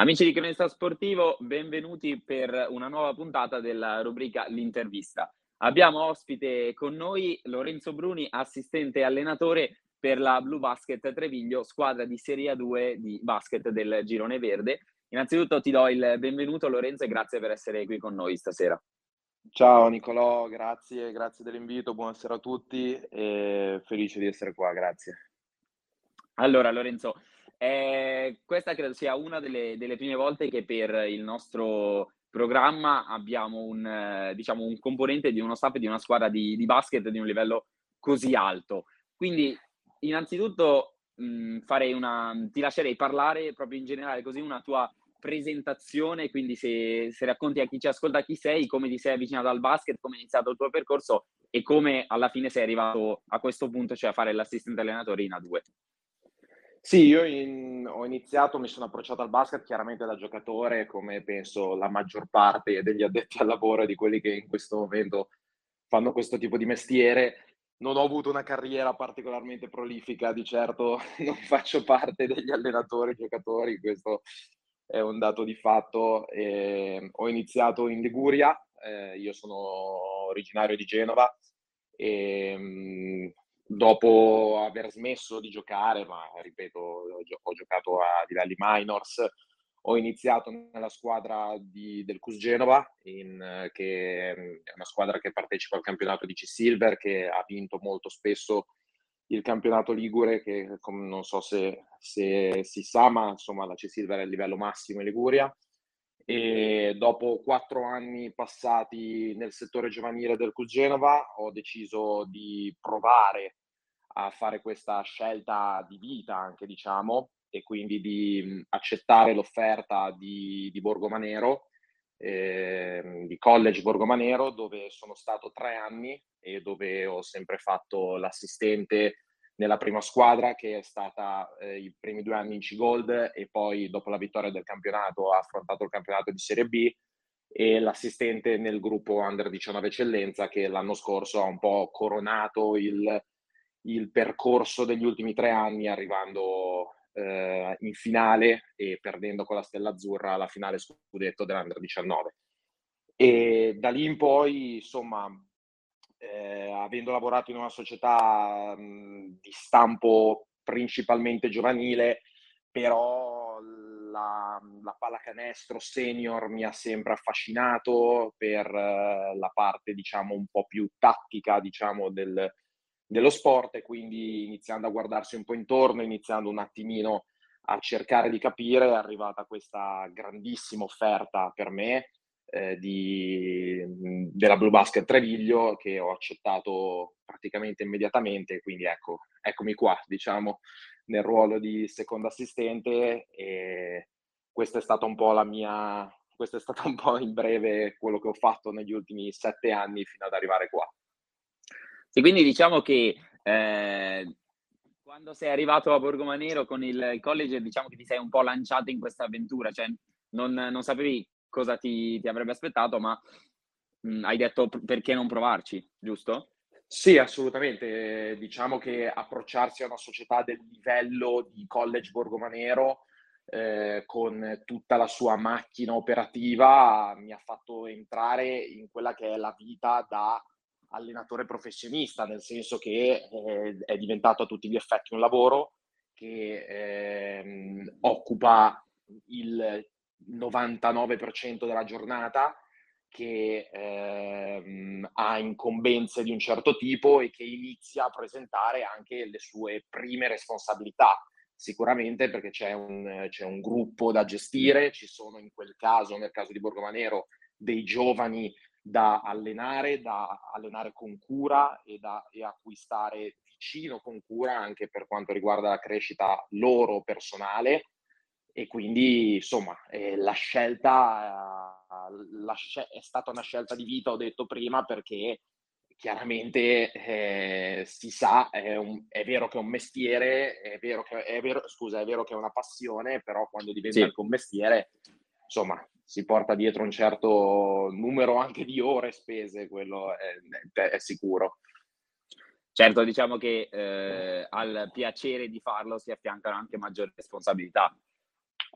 Amici di Cronista Sportivo, benvenuti per una nuova puntata della rubrica L'intervista. Abbiamo ospite con noi Lorenzo Bruni, assistente allenatore per la Blue Basket Treviglio, squadra di Serie 2 di basket del Girone Verde. Innanzitutto ti do il benvenuto Lorenzo e grazie per essere qui con noi stasera. Ciao Nicolò, grazie, grazie dell'invito, buonasera a tutti e felice di essere qua, grazie. Allora Lorenzo, eh, questa credo sia una delle, delle, prime volte che per il nostro programma abbiamo un, eh, diciamo, un componente di uno staff di una squadra di, di, basket di un livello così alto. Quindi innanzitutto mh, farei una, ti lascerei parlare proprio in generale così una tua presentazione, quindi se, se, racconti a chi ci ascolta chi sei, come ti sei avvicinato al basket, come è iniziato il tuo percorso e come alla fine sei arrivato a questo punto, cioè a fare l'assistente allenatore in A2. Sì, io in, ho iniziato, mi sono approcciato al basket chiaramente da giocatore, come penso la maggior parte degli addetti al lavoro e di quelli che in questo momento fanno questo tipo di mestiere. Non ho avuto una carriera particolarmente prolifica, di certo non faccio parte degli allenatori, giocatori, questo è un dato di fatto. Eh, ho iniziato in Liguria, eh, io sono originario di Genova e mh, dopo aver smesso di giocare, ma ripeto, ho giocato a livelli minors, ho iniziato nella squadra di, del Cus Genova, in, che è una squadra che partecipa al campionato di C-Silver, che ha vinto molto spesso il campionato Ligure, che non so se, se si sa, ma insomma la C-Silver è il livello massimo in Liguria e dopo quattro anni passati nel settore giovanile del Cus Genova ho deciso di provare a fare questa scelta di vita anche diciamo e quindi di accettare l'offerta di, di Borgomanero eh, di College Borgomanero dove sono stato tre anni e dove ho sempre fatto l'assistente nella prima squadra che è stata eh, i primi due anni in C-Gold e poi dopo la vittoria del campionato ha affrontato il campionato di Serie B e l'assistente nel gruppo Under 19 Eccellenza che l'anno scorso ha un po' coronato il, il percorso degli ultimi tre anni arrivando eh, in finale e perdendo con la Stella Azzurra la finale scudetto dell'Under 19. E da lì in poi, insomma, eh, avendo lavorato in una società mh, di stampo principalmente giovanile, però la, la pallacanestro senior mi ha sempre affascinato per eh, la parte, diciamo, un po' più tattica, diciamo, del, dello sport e quindi iniziando a guardarsi un po' intorno, iniziando un attimino a cercare di capire, è arrivata questa grandissima offerta per me eh, di, della Blue Basket Treviglio che ho accettato praticamente immediatamente, quindi ecco, eccomi qua, diciamo, nel ruolo di secondo assistente e questa è stata un po' la mia, questo è stato un po' in breve quello che ho fatto negli ultimi sette anni fino ad arrivare qua. Sì, quindi diciamo che eh, quando sei arrivato a Borgomanero con il college, diciamo che ti sei un po' lanciato in questa avventura, cioè non, non sapevi cosa ti, ti avrebbe aspettato, ma mh, mm, hai detto perché non provarci, giusto? Sì, assolutamente. Diciamo che approcciarsi a una società del livello di College Borgomanero eh, con tutta la sua macchina operativa mi ha fatto entrare in quella che è la vita da allenatore professionista, nel senso che eh, è diventato a tutti gli effetti un lavoro che eh, occupa il 99% della giornata, che eh, ha incombenze di un certo tipo e che inizia a presentare anche le sue prime responsabilità. Sicuramente perché c'è un, c'è un gruppo da gestire, ci sono in quel caso, nel caso di Borgomanero, dei giovani da allenare, da allenare con cura e da e acquistare vicino con cura anche per quanto riguarda la crescita loro personale e quindi insomma eh, la scelta eh, la sc- è stata una scelta di vita ho detto prima perché chiaramente eh, si sa è, un, è, vero che è un mestiere è vero che è vero, scusa è vero che è una passione però quando diventa sì. anche un mestiere insomma si porta dietro un certo numero anche di ore spese, quello è, è sicuro. Certo, diciamo che eh, al piacere di farlo si affiancano anche maggiori responsabilità.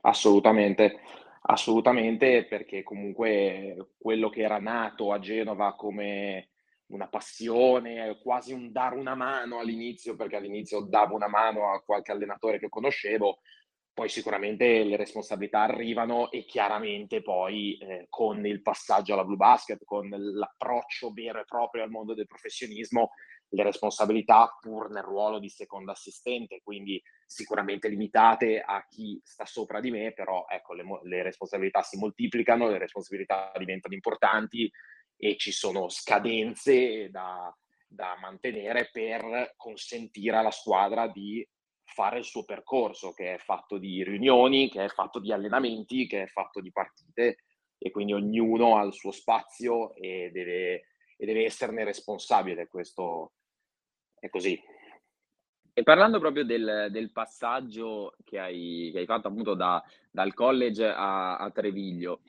Assolutamente, assolutamente, perché comunque quello che era nato a Genova come una passione, quasi un dare una mano all'inizio, perché all'inizio davo una mano a qualche allenatore che conoscevo, poi sicuramente le responsabilità arrivano e chiaramente poi eh, con il passaggio alla Blue Basket, con l'approccio vero e proprio al mondo del professionismo, le responsabilità pur nel ruolo di secondo assistente, quindi sicuramente limitate a chi sta sopra di me, però ecco, le, le responsabilità si moltiplicano, le responsabilità diventano importanti e ci sono scadenze da, da mantenere per consentire alla squadra di fare il suo percorso, che è fatto di riunioni, che è fatto di allenamenti, che è fatto di partite e quindi ognuno ha il suo spazio e deve, e deve esserne responsabile. Questo è così. E parlando proprio del, del passaggio che hai, che hai, fatto appunto da, dal college a, a Treviglio,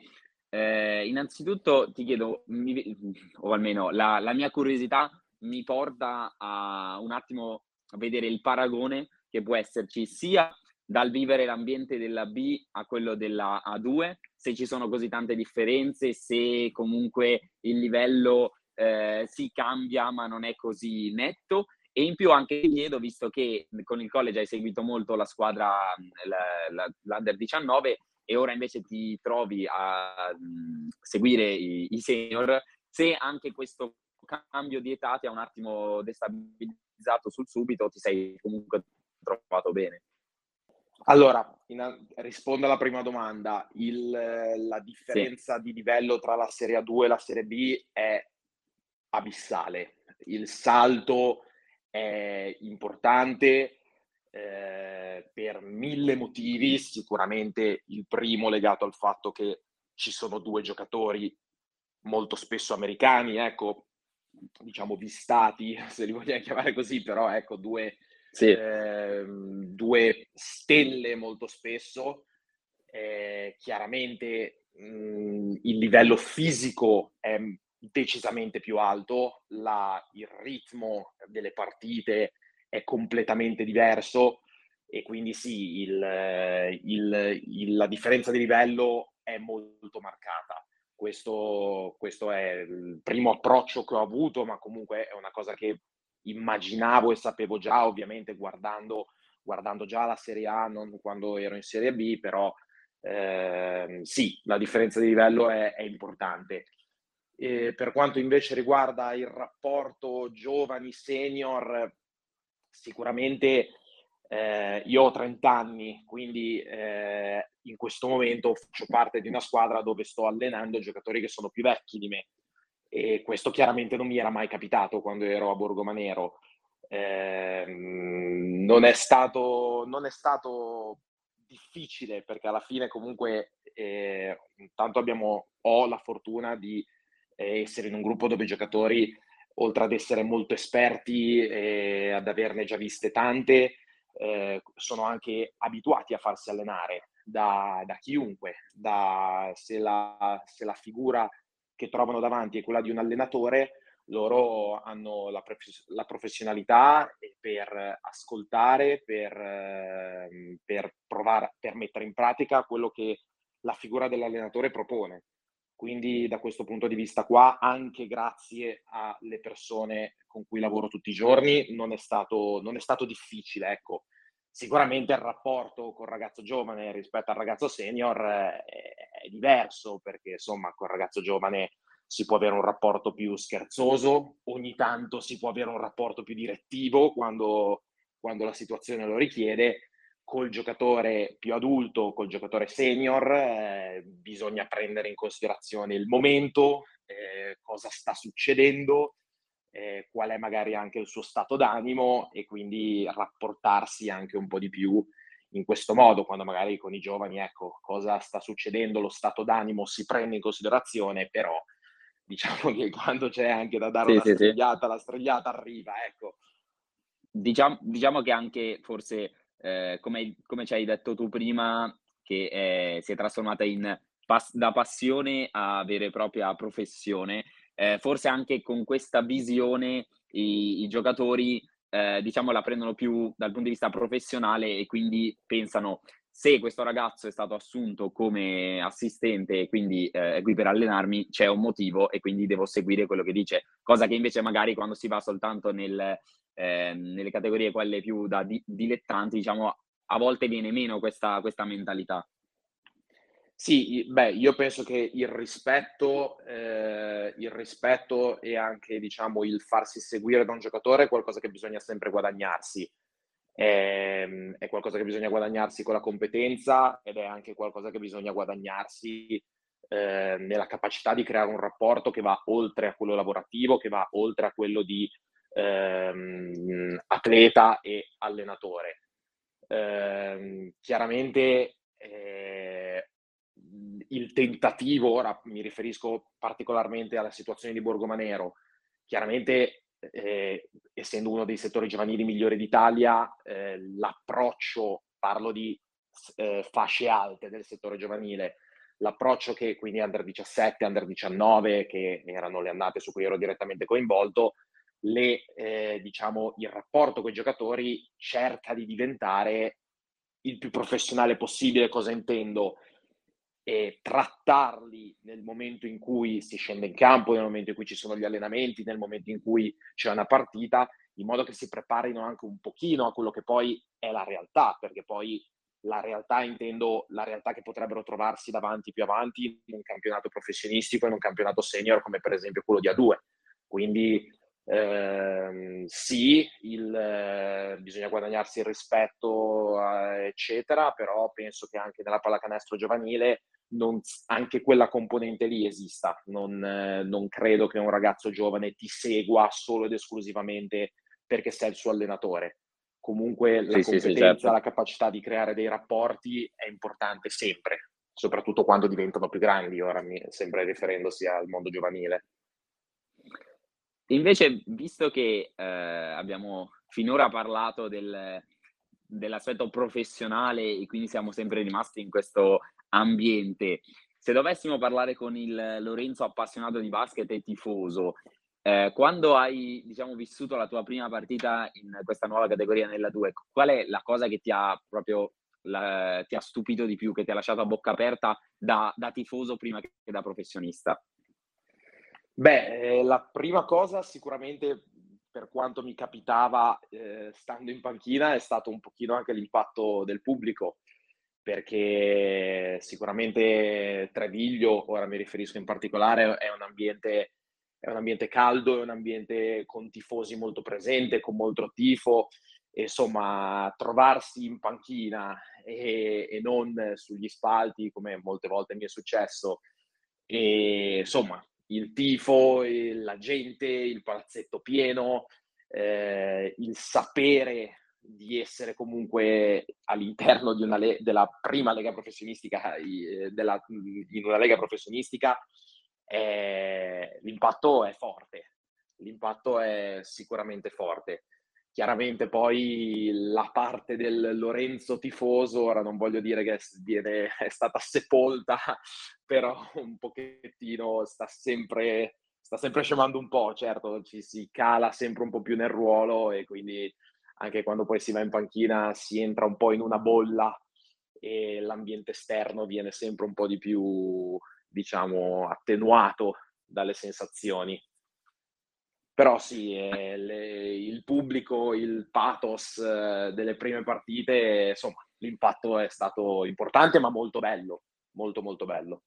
eh, innanzitutto ti chiedo, mi, o almeno la, la, mia curiosità mi porta a un attimo a vedere il paragone che può esserci sia dal vivere l'ambiente della B a quello della A2, se ci sono così tante differenze, se comunque il livello eh, si cambia ma non è così netto e in più anche ti chiedo, visto che con il college hai seguito molto la squadra, la, la, l'Under 19, e ora invece ti trovi a mh, seguire i, i, senior, se anche questo cambio di età ti ha un attimo destabilizzato sul subito, ti sei comunque trovato bene. Allora, in, rispondo alla prima domanda. Il, la differenza sì. di livello tra la Serie A2 e la Serie B è abissale. Il salto è importante eh, per mille motivi, sicuramente il primo legato al fatto che ci sono due giocatori molto spesso americani, ecco, diciamo vistati, se li vogliamo chiamare così, però ecco, due, sì. eh, due stelle molto spesso. Eh, chiaramente mh, il livello fisico è decisamente più alto, la, il ritmo delle partite è completamente diverso e quindi sì, il, il, il, la differenza di livello è molto marcata. Questo, questo è il primo approccio che ho avuto, ma comunque è una cosa che immaginavo e sapevo già, ovviamente guardando, guardando già la Serie A, non quando ero in Serie B, però eh, sì, la differenza di livello è, è importante. E per quanto invece riguarda il rapporto giovani-senior, sicuramente eh, io ho 30 anni, quindi eh, in questo momento faccio parte di una squadra dove sto allenando giocatori che sono più vecchi di me e questo chiaramente non mi era mai capitato quando ero a Borgomanero. Eh, non, è stato, non è stato difficile perché alla fine comunque eh, intanto abbiamo, ho la fortuna di eh, essere in un gruppo dove i giocatori oltre ad essere molto esperti e ad averne già viste tante, eh, sono anche abituati a farsi allenare da, da chiunque, da, se, la, se, la, figura che trovano davanti è quella di un allenatore, loro hanno la, la professionalità per ascoltare, per, eh, per provare, per mettere in pratica quello che la figura dell'allenatore propone. Quindi da questo punto di vista qua, anche grazie alle persone con cui lavoro tutti i giorni, non è stato, non è stato difficile. Ecco. Sicuramente il rapporto col ragazzo giovane rispetto al ragazzo senior è, è diverso, perché insomma col ragazzo giovane si può avere un rapporto più scherzoso, ogni tanto si può avere un rapporto più direttivo quando, quando la situazione lo richiede, col giocatore più adulto, col giocatore senior, eh, bisogna prendere in considerazione il momento, eh, cosa sta succedendo, eh, qual è magari anche il suo stato d'animo e quindi rapportarsi anche un po' di più in questo modo, quando magari con i giovani, ecco, cosa sta succedendo, lo stato d'animo si prende in considerazione, però diciamo che quando c'è anche da dare sì, una sì, sì. la strigliata arriva, ecco. Diciamo, diciamo che anche forse eh, come, come, ci hai detto tu prima, che è, si è trasformata in pas- da passione a vera e propria professione, eh, forse anche con questa visione i, i giocatori, eh, diciamo, la prendono più dal punto di vista professionale e quindi pensano se questo ragazzo è stato assunto come assistente e quindi eh, è qui per allenarmi, c'è un motivo e quindi devo seguire quello che dice, cosa che invece magari quando si va soltanto nel, eh, nelle categorie quelle più da di- dilettanti, diciamo, a volte viene meno questa, questa mentalità. Sì, beh, io penso che il rispetto, eh, il rispetto e anche, diciamo, il farsi seguire da un giocatore è qualcosa che bisogna sempre guadagnarsi. È, ehm, è qualcosa che bisogna guadagnarsi con la competenza ed è anche qualcosa che bisogna guadagnarsi eh, nella capacità di creare un rapporto che va oltre a quello lavorativo, che va oltre a quello di ehm, atleta e allenatore. Eh, chiaramente eh, il tentativo, ora mi riferisco particolarmente alla situazione di Borgomanero, chiaramente eh, essendo uno dei settori giovanili migliori d'Italia, eh, l'approccio, parlo di eh, fasce alte del settore giovanile, l'approccio che quindi under 17, under 19, che erano le annate su cui ero direttamente coinvolto, le, eh, diciamo, il rapporto con i giocatori cerca di diventare il più professionale possibile. Cosa intendo? E trattarli nel momento in cui si scende in campo, nel momento in cui ci sono gli allenamenti, nel momento in cui c'è una partita, in modo che si preparino anche un pochino a quello che poi è la realtà, perché poi la realtà intendo la realtà che potrebbero trovarsi davanti più avanti in un campionato professionistico, in un campionato senior come per esempio quello di A2. Quindi eh, sì, il, eh, bisogna guadagnarsi il rispetto, eh, eccetera, però penso che anche nella pallacanestro giovanile non, anche quella componente lì esista. Non, eh, non, credo che un ragazzo giovane ti segua solo ed esclusivamente perché sei il suo allenatore. Comunque la sì, competenza, sì, certo. la capacità di creare dei rapporti è importante sempre, soprattutto quando diventano più grandi, ora mi, sempre riferendosi al mondo giovanile. Invece, visto che eh, abbiamo finora parlato del, dell'aspetto professionale e quindi siamo sempre rimasti in questo ambiente, se dovessimo parlare con il Lorenzo appassionato di basket e tifoso, eh, quando hai diciamo, vissuto la tua prima partita in questa nuova categoria nella 2, qual è la cosa che ti ha proprio la, ti ha stupito di più, che ti ha lasciato a bocca aperta da, da tifoso prima che da professionista? Beh, eh, la prima cosa sicuramente per quanto mi capitava eh, stando in panchina è stato un pochino anche l'impatto del pubblico, perché sicuramente Treviglio, ora mi riferisco in particolare, è un ambiente, è un ambiente caldo, è un ambiente con tifosi molto presente, con molto tifo, e, insomma trovarsi in panchina e, e non sugli spalti come molte volte mi è successo, e insomma il tifo, la gente, il palazzetto pieno, eh, il sapere di essere comunque all'interno le- della prima lega professionistica, eh, della, in una lega professionistica, eh, l'impatto è forte, l'impatto è sicuramente forte. Chiaramente poi la parte del Lorenzo tifoso, ora non voglio dire che viene, è stata sepolta, però un pochettino sta sempre, sta sempre scemando un po', certo, ci si cala sempre un po' più nel ruolo e quindi anche quando poi si va in panchina si entra un po' in una bolla e l'ambiente esterno viene sempre un po' di più, diciamo, attenuato dalle sensazioni. Però sì, eh, le, il pubblico, il pathos eh, delle prime partite, insomma, l'impatto è stato importante ma molto bello, molto molto bello.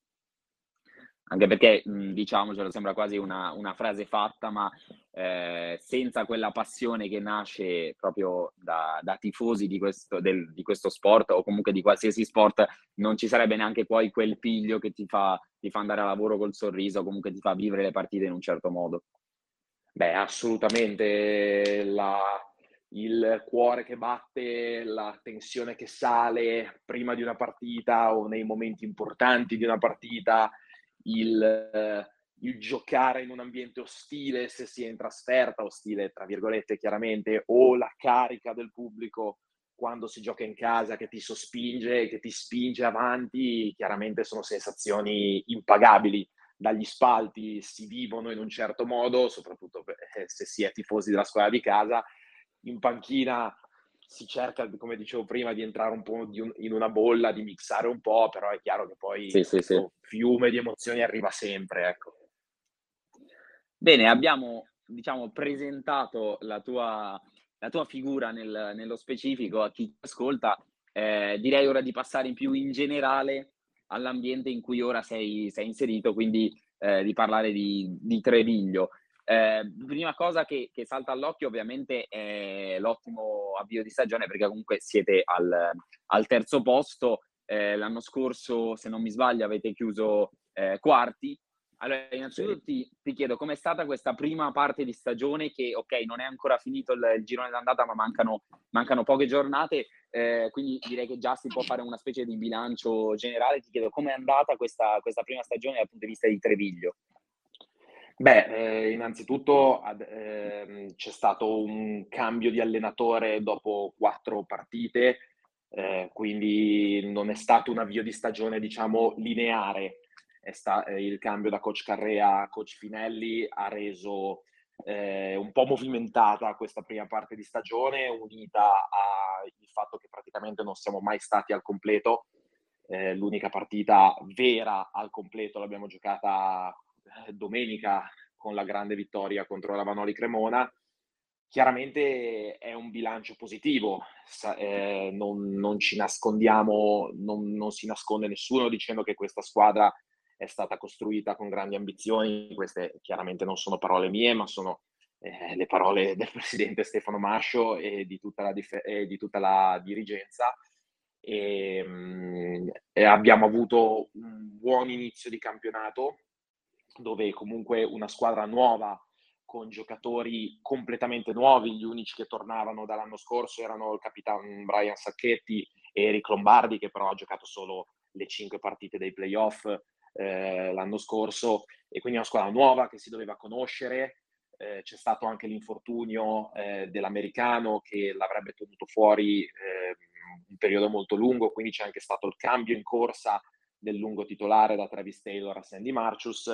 Anche perché, diciamocelo, sembra quasi una, una frase fatta, ma eh, senza quella passione che nasce proprio da, da tifosi di questo, del, di questo, sport o comunque di qualsiasi sport, non ci sarebbe neanche poi quel piglio che ti fa, ti fa andare a lavoro col sorriso, comunque ti fa vivere le partite in un certo modo. Beh, assolutamente la, il cuore che batte, la tensione che sale prima di una partita o nei momenti importanti di una partita, il, il giocare in un ambiente ostile se si è in trasferta, ostile tra virgolette chiaramente, o la carica del pubblico quando si gioca in casa che ti sospinge, che ti spinge avanti, chiaramente sono sensazioni impagabili dagli spalti si vivono in un certo modo, soprattutto eh, se si è tifosi della squadra di casa, in panchina si cerca, come dicevo prima, di entrare un po' un, in una bolla, di mixare un po', però è chiaro che poi sì, sì, sì. fiume di emozioni arriva sempre, ecco. Bene, abbiamo diciamo, presentato la tua, la tua figura nel, nello specifico a chi ti ascolta. Eh, direi ora di passare in più in generale all'ambiente in cui ora sei, sei inserito, quindi eh, di parlare di, di Treviglio. Eh, prima cosa che, che, salta all'occhio ovviamente è l'ottimo avvio di stagione perché comunque siete al, al terzo posto. Eh, l'anno scorso, se non mi sbaglio, avete chiuso eh, quarti. Allora, innanzitutto ti, ti chiedo com'è stata questa prima parte di stagione che, ok, non è ancora finito il, il girone d'andata, ma mancano, mancano poche giornate, eh, quindi direi che già si può fare una specie di bilancio generale. Ti chiedo com'è andata questa, questa prima stagione dal punto di vista di Treviglio. Beh, eh, innanzitutto ad, eh, c'è stato un cambio di allenatore dopo quattro partite, eh, quindi non è stato un avvio di stagione, diciamo, lineare. Sta, eh, il cambio da coach Carrea a coach Finelli ha reso eh, un po' movimentata questa prima parte di stagione, unita al fatto che praticamente non siamo mai stati al completo. Eh, l'unica partita vera al completo l'abbiamo giocata eh, domenica con la grande vittoria contro la Vanoli Cremona. Chiaramente è un bilancio positivo, eh, non, non, ci nascondiamo, non, non, si nasconde nessuno dicendo che questa squadra è stata costruita con grandi ambizioni. Queste chiaramente non sono parole mie, ma sono eh, le parole del presidente Stefano Mascio e di tutta la, dif- di tutta la dirigenza. E, mh, mm, e abbiamo avuto un buon inizio di campionato dove comunque una squadra nuova con giocatori completamente nuovi, gli unici che tornavano dall'anno scorso erano il capitano Brian Sacchetti e Eric Lombardi che però ha giocato solo le cinque partite dei playoff eh, l'anno scorso e quindi una squadra nuova che si doveva conoscere. Eh, c'è stato anche l'infortunio eh, dell'americano che l'avrebbe tenuto fuori ehm, un periodo molto lungo, quindi c'è anche stato il cambio in corsa del lungo titolare da Travis Taylor a Sandy Marcius.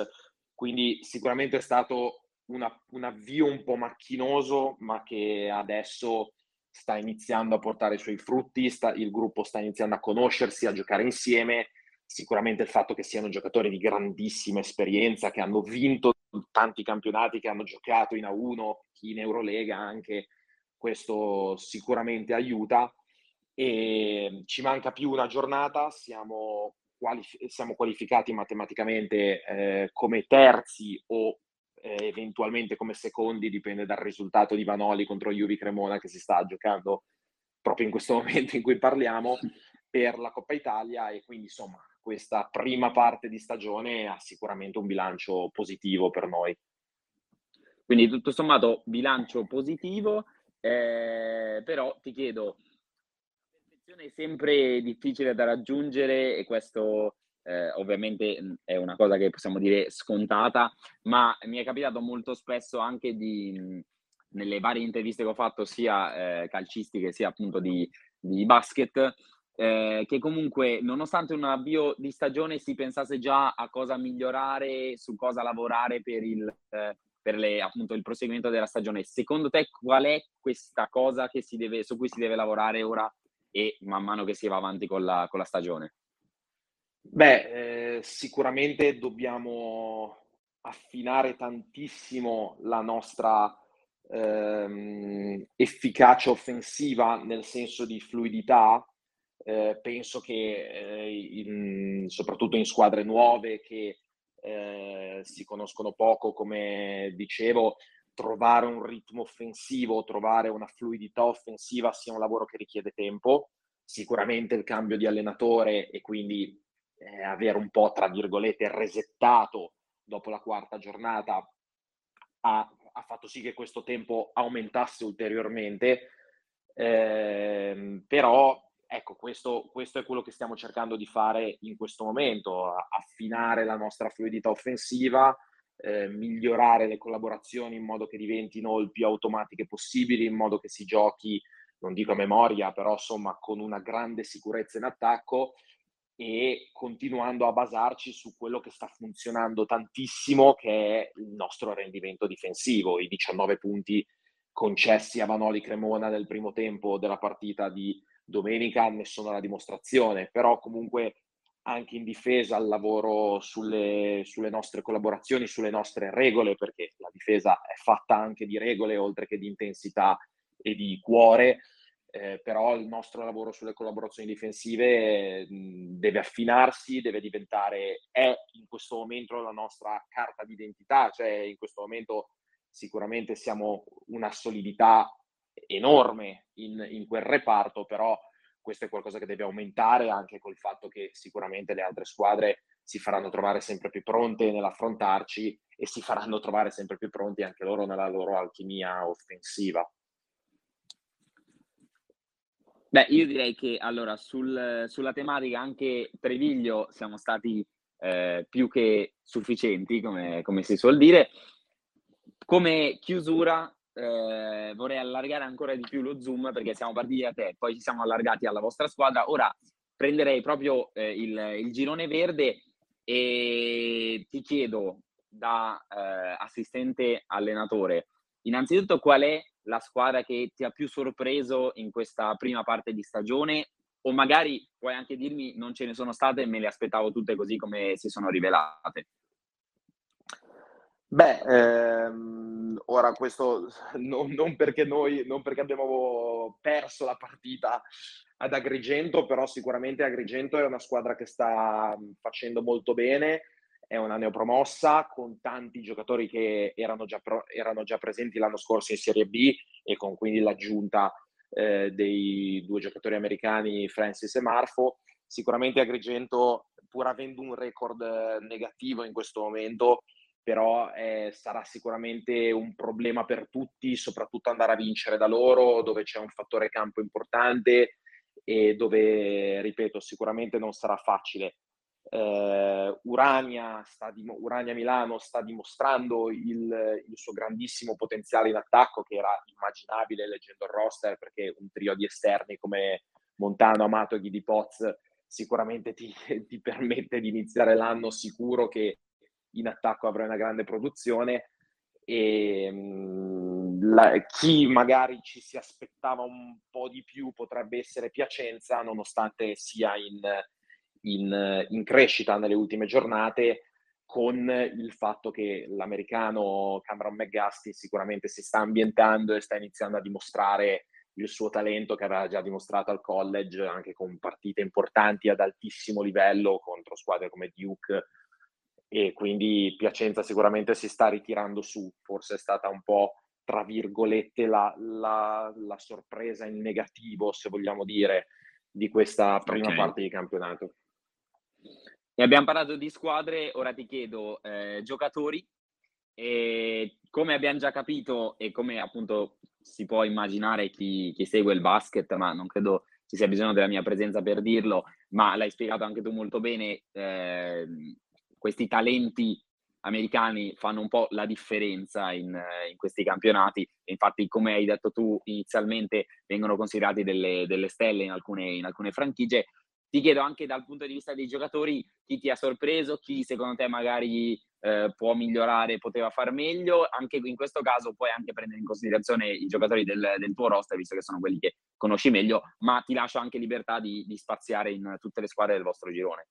Quindi sicuramente è stato una, un avvio un po' macchinoso, ma che adesso sta iniziando a portare i suoi frutti, sta, il gruppo sta iniziando a conoscersi, a giocare insieme. Sicuramente il fatto che siano giocatori di grandissima esperienza, che hanno vinto tanti campionati, che hanno giocato in A1, in Eurolega anche, questo sicuramente aiuta. E ci manca più una giornata, siamo qualif- siamo qualificati matematicamente eh, come terzi o eh, eventualmente come secondi, dipende dal risultato di Vanoli contro Juvi Cremona che si sta giocando proprio in questo momento in cui parliamo per la Coppa Italia e quindi insomma questa prima parte di stagione ha sicuramente un bilancio positivo per noi. Quindi tutto sommato bilancio positivo, eh, però ti chiedo, è sempre difficile da raggiungere e questo eh, ovviamente è una cosa che possiamo dire scontata, ma mi è capitato molto spesso anche di, nelle varie interviste che ho fatto sia eh, calcistiche sia appunto di, di basket, eh, che comunque nonostante un avvio di stagione si pensasse già a cosa migliorare, su cosa lavorare per il, eh, per le, appunto, il proseguimento della stagione. Secondo te qual è questa cosa deve, su cui si deve lavorare ora e man mano che si va avanti con la, con la stagione? Beh, eh, sicuramente dobbiamo affinare tantissimo la nostra ehm, efficacia offensiva nel senso di fluidità. Eh, penso che eh, in, soprattutto in squadre nuove che eh, si conoscono poco, come dicevo, trovare un ritmo offensivo, trovare una fluidità offensiva sia un lavoro che richiede tempo, sicuramente il cambio di allenatore e quindi eh, avere un po', tra virgolette, resettato dopo la quarta giornata ha, ha fatto sì che questo tempo aumentasse ulteriormente, eh, però ecco, questo, questo, è quello che stiamo cercando di fare in questo momento, affinare la nostra fluidità offensiva, eh, migliorare le collaborazioni in modo che diventino il più automatiche possibili, in modo che si giochi, non dico a memoria, però insomma con una grande sicurezza in attacco e continuando a basarci su quello che sta funzionando tantissimo, che è il nostro rendimento difensivo, i 19 punti concessi a Vanoli Cremona nel primo tempo della partita di domenica ne sono la dimostrazione, però comunque anche in difesa al lavoro sulle, sulle, nostre collaborazioni, sulle nostre regole, perché la difesa è fatta anche di regole oltre che di intensità e di cuore, eh, però il nostro lavoro sulle collaborazioni difensive mh, deve affinarsi, deve diventare, è in questo momento la nostra carta d'identità, cioè in questo momento sicuramente siamo una solidità enorme in, in quel reparto, però questo è qualcosa che deve aumentare anche col fatto che sicuramente le altre squadre si faranno trovare sempre più pronte nell'affrontarci e si faranno trovare sempre più pronti anche loro nella loro alchimia offensiva. Beh, io direi che allora sul, sulla tematica anche Treviglio siamo stati eh, più che sufficienti, come, come, si suol dire. Come chiusura eh, vorrei allargare ancora di più lo zoom perché siamo partiti da te, poi ci siamo allargati alla vostra squadra. Ora prenderei proprio eh, il, il, girone verde e ti chiedo da eh, assistente allenatore, innanzitutto qual è la squadra che ti ha più sorpreso in questa prima parte di stagione o magari puoi anche dirmi non ce ne sono state e me le aspettavo tutte così come si sono rivelate. Beh, ehm, ora questo non, non, perché noi, non perché abbiamo perso la partita ad Agrigento, però sicuramente Agrigento è una squadra che sta facendo molto bene, è una neopromossa con tanti giocatori che erano già, pro, erano già presenti l'anno scorso in Serie B e con quindi l'aggiunta eh, dei due giocatori americani Francis e Marfo. Sicuramente Agrigento, pur avendo un record negativo in questo momento, però eh, sarà sicuramente un problema per tutti, soprattutto andare a vincere da loro, dove c'è un fattore campo importante e dove, ripeto, sicuramente non sarà facile. Uh, Urania, dim- Urania, Milano sta dimostrando il, il, suo grandissimo potenziale in attacco che era immaginabile leggendo il roster perché un trio di esterni come Montano, Amato e Ghidi Poz sicuramente ti, ti permette di iniziare l'anno sicuro che in attacco avrai una grande produzione e la, chi magari ci si aspettava un po' di più potrebbe essere Piacenza, nonostante sia in, in, in crescita nelle ultime giornate, con il fatto che l'americano Cameron McGusty sicuramente si sta ambientando e sta iniziando a dimostrare il suo talento che aveva già dimostrato al college anche con partite importanti ad altissimo livello contro squadre come Duke e quindi Piacenza sicuramente si sta ritirando su, forse è stata un po' tra virgolette la, la, la sorpresa in negativo, se vogliamo dire, di questa prima okay. parte di campionato. E abbiamo parlato di squadre, ora ti chiedo eh, giocatori e come abbiamo già capito e come appunto si può immaginare chi, chi segue il basket, ma non credo ci sia bisogno della mia presenza per dirlo, ma l'hai spiegato anche tu molto bene, eh, questi talenti americani fanno un po' la differenza in, in, questi campionati. Infatti, come hai detto tu inizialmente, vengono considerati delle, delle stelle in alcune, in alcune, franchigie. Ti chiedo anche dal punto di vista dei giocatori chi ti ha sorpreso, chi secondo te magari eh, può migliorare, poteva far meglio. Anche in questo caso puoi anche prendere in considerazione i giocatori del, del tuo roster, visto che sono quelli che conosci meglio, ma ti lascio anche libertà di, di spaziare in tutte le squadre del vostro girone.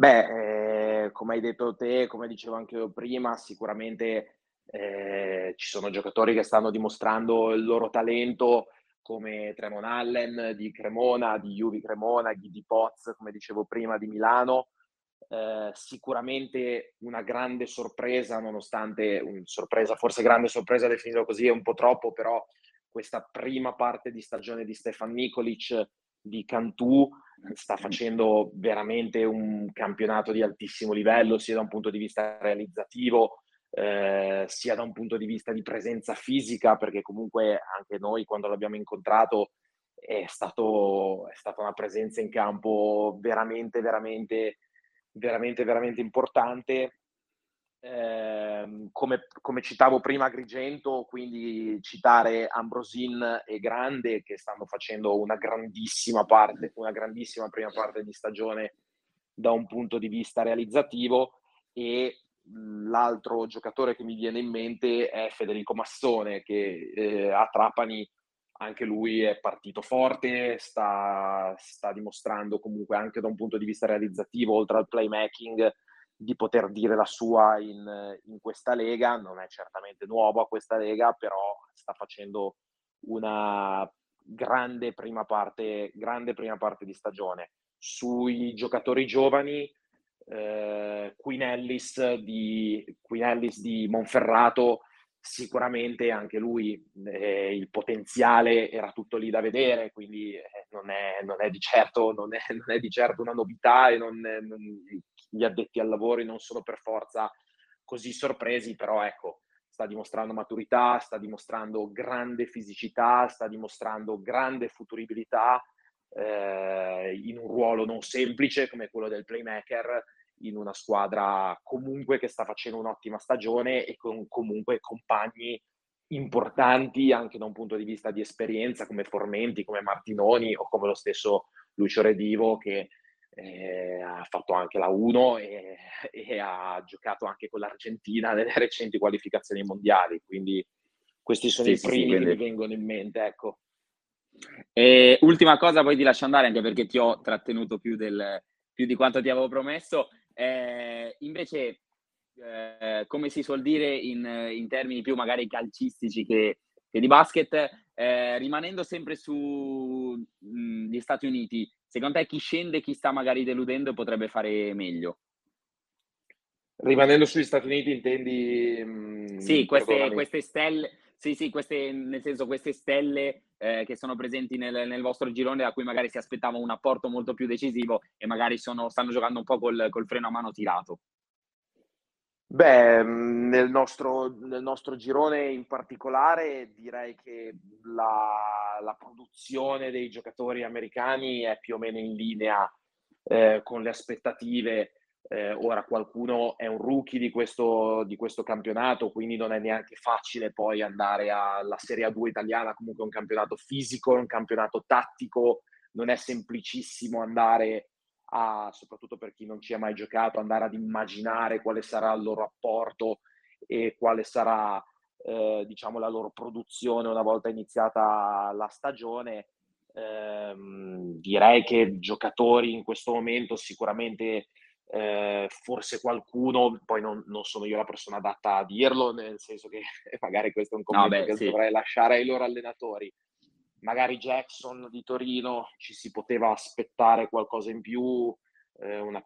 Beh, eh, come hai detto te, come dicevo anche io prima, sicuramente eh, ci sono giocatori che stanno dimostrando il loro talento, come Tremon Allen di Cremona, di Juvi Cremona, di Poz, come dicevo prima, di Milano. Eh, sicuramente una grande sorpresa, nonostante una sorpresa, forse grande sorpresa definirlo così è un po' troppo, però questa prima parte di stagione di Stefan Nikolic di Cantù sta facendo veramente un campionato di altissimo livello, sia da un punto di vista realizzativo, eh, sia da un punto di vista di presenza fisica, perché comunque anche noi quando l'abbiamo incontrato è, stato, è stata una presenza in campo veramente, veramente, veramente, veramente importante eh, come, come, citavo prima Agrigento, quindi citare Ambrosin e Grande che stanno facendo una grandissima parte, una grandissima prima parte di stagione da un punto di vista realizzativo. E l'altro giocatore che mi viene in mente è Federico Massone, che eh, a Trapani anche lui è partito forte, sta, sta, dimostrando comunque anche da un punto di vista realizzativo, oltre al playmaking, di poter dire la sua in, in questa lega. Non è certamente nuovo a questa lega, però sta facendo una grande prima parte, grande prima parte di stagione. Sui giocatori giovani, eh, Queen, Ellis di, Queen Ellis di Monferrato, sicuramente anche lui eh, il potenziale era tutto lì da vedere, quindi eh, non, è, non, è, di certo, non, è, non, è, di certo, una novità e non, gli addetti al lavoro non sono per forza così sorpresi, però ecco, sta dimostrando maturità, sta dimostrando grande fisicità, sta dimostrando grande futuribilità eh, in un ruolo non semplice come quello del playmaker in una squadra comunque che sta facendo un'ottima stagione e con comunque compagni importanti anche da un punto di vista di esperienza come Formenti, come Martinoni o come lo stesso Lucio Redivo che eh, ha fatto anche la 1 e, e, ha giocato anche con l'Argentina nelle recenti qualificazioni mondiali. Quindi questi sono sì, i primi sì, che mi vengono in mente. Ecco. E ultima cosa, poi ti lascio andare anche perché ti ho trattenuto più, del, più di quanto ti avevo promesso. Eh, invece, eh, come si suol dire in, in, termini più magari calcistici che, che di basket, eh, rimanendo sempre sugli Stati Uniti, secondo te chi scende, chi sta magari deludendo potrebbe fare meglio? Rimanendo sugli Stati Uniti intendi... Mh, mm, sì, queste, queste, stelle, sì, sì, queste, nel senso queste stelle eh, che sono presenti nel, nel, vostro girone da cui magari si aspettava un apporto molto più decisivo e magari sono, stanno giocando un po' col, col freno a mano tirato. Beh, nel nostro, nel nostro, girone in particolare direi che la, la, produzione dei giocatori americani è più o meno in linea eh, con le aspettative. Eh, ora qualcuno è un rookie di questo, di questo, campionato, quindi non è neanche facile poi andare alla Serie A2 italiana, comunque è un campionato fisico, è un campionato tattico, non è semplicissimo andare a, soprattutto per chi non ci ha mai giocato, andare ad immaginare quale sarà il loro apporto e quale sarà eh, diciamo la loro produzione una volta iniziata la stagione. Eh, direi che giocatori in questo momento sicuramente eh, forse qualcuno, poi non, non, sono io la persona adatta a dirlo, nel senso che magari questo è un commento no, beh, che sì. dovrei lasciare ai loro allenatori, magari Jackson di Torino ci si poteva aspettare qualcosa in più, eh, una,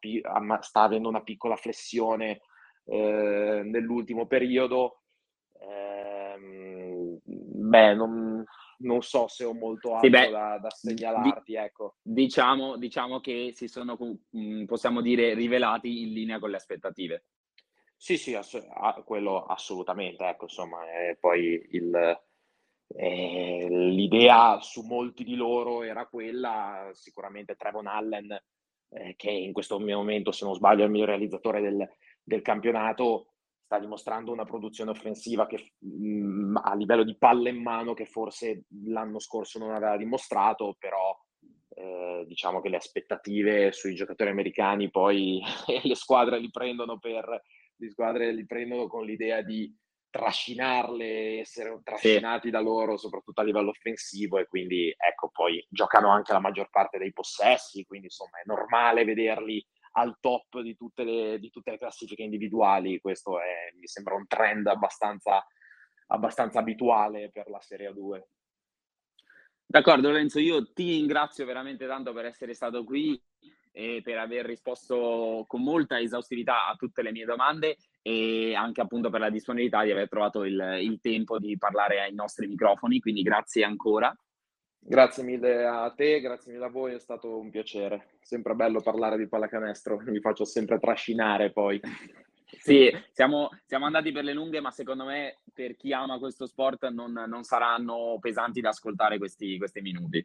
sta avendo una piccola flessione eh, nell'ultimo periodo. Eh, beh, non, non, so se ho molto altro sì, beh, da, da, segnalarti. Di, ecco. diciamo, diciamo, che si sono, mm, possiamo dire, rivelati in linea con le aspettative. Sì, sì, ass- quello assolutamente. Ecco, insomma, poi il, eh, l'idea su molti di loro era quella, sicuramente Trevon Allen, eh, che in questo momento, se non sbaglio, è il miglior realizzatore del, del campionato, sta dimostrando una produzione offensiva che mh, mm, a livello di palle in mano che forse l'anno scorso non aveva dimostrato, però eh, diciamo che le aspettative sui giocatori americani poi le squadre li prendono per le squadre li prendono con l'idea di trascinarle, essere trascinati sì. da loro, soprattutto a livello offensivo, e quindi ecco, poi giocano anche la maggior parte dei possessi, quindi insomma è normale vederli al top di tutte le, di tutte le classifiche individuali. Questo è, mi sembra un trend abbastanza, abbastanza abituale per la Serie 2. D'accordo Lorenzo, io ti ringrazio veramente tanto per essere stato qui e per aver risposto con molta esaustività a tutte le mie domande e anche appunto per la disponibilità di aver trovato il, il tempo di parlare ai nostri microfoni, quindi grazie ancora. Grazie mille a te, grazie mille a voi, è stato un piacere. Sempre bello parlare di pallacanestro, mi faccio sempre trascinare poi. Sì, siamo, siamo, andati per le lunghe, ma secondo me per chi ama questo sport non, non saranno pesanti da ascoltare questi, questi minuti.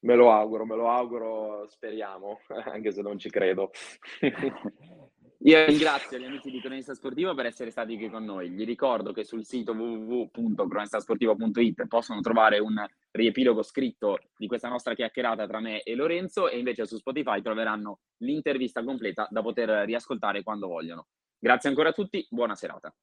Me lo auguro, me lo auguro, speriamo, anche se non ci credo. Io ringrazio gli amici di Cronista Sportivo per essere stati qui con noi. Gli ricordo che sul sito www.cronistasportivo.it possono trovare un riepilogo scritto di questa nostra chiacchierata tra me e Lorenzo e invece su Spotify troveranno l'intervista completa da poter riascoltare quando vogliono. Grazie ancora a tutti, buona serata.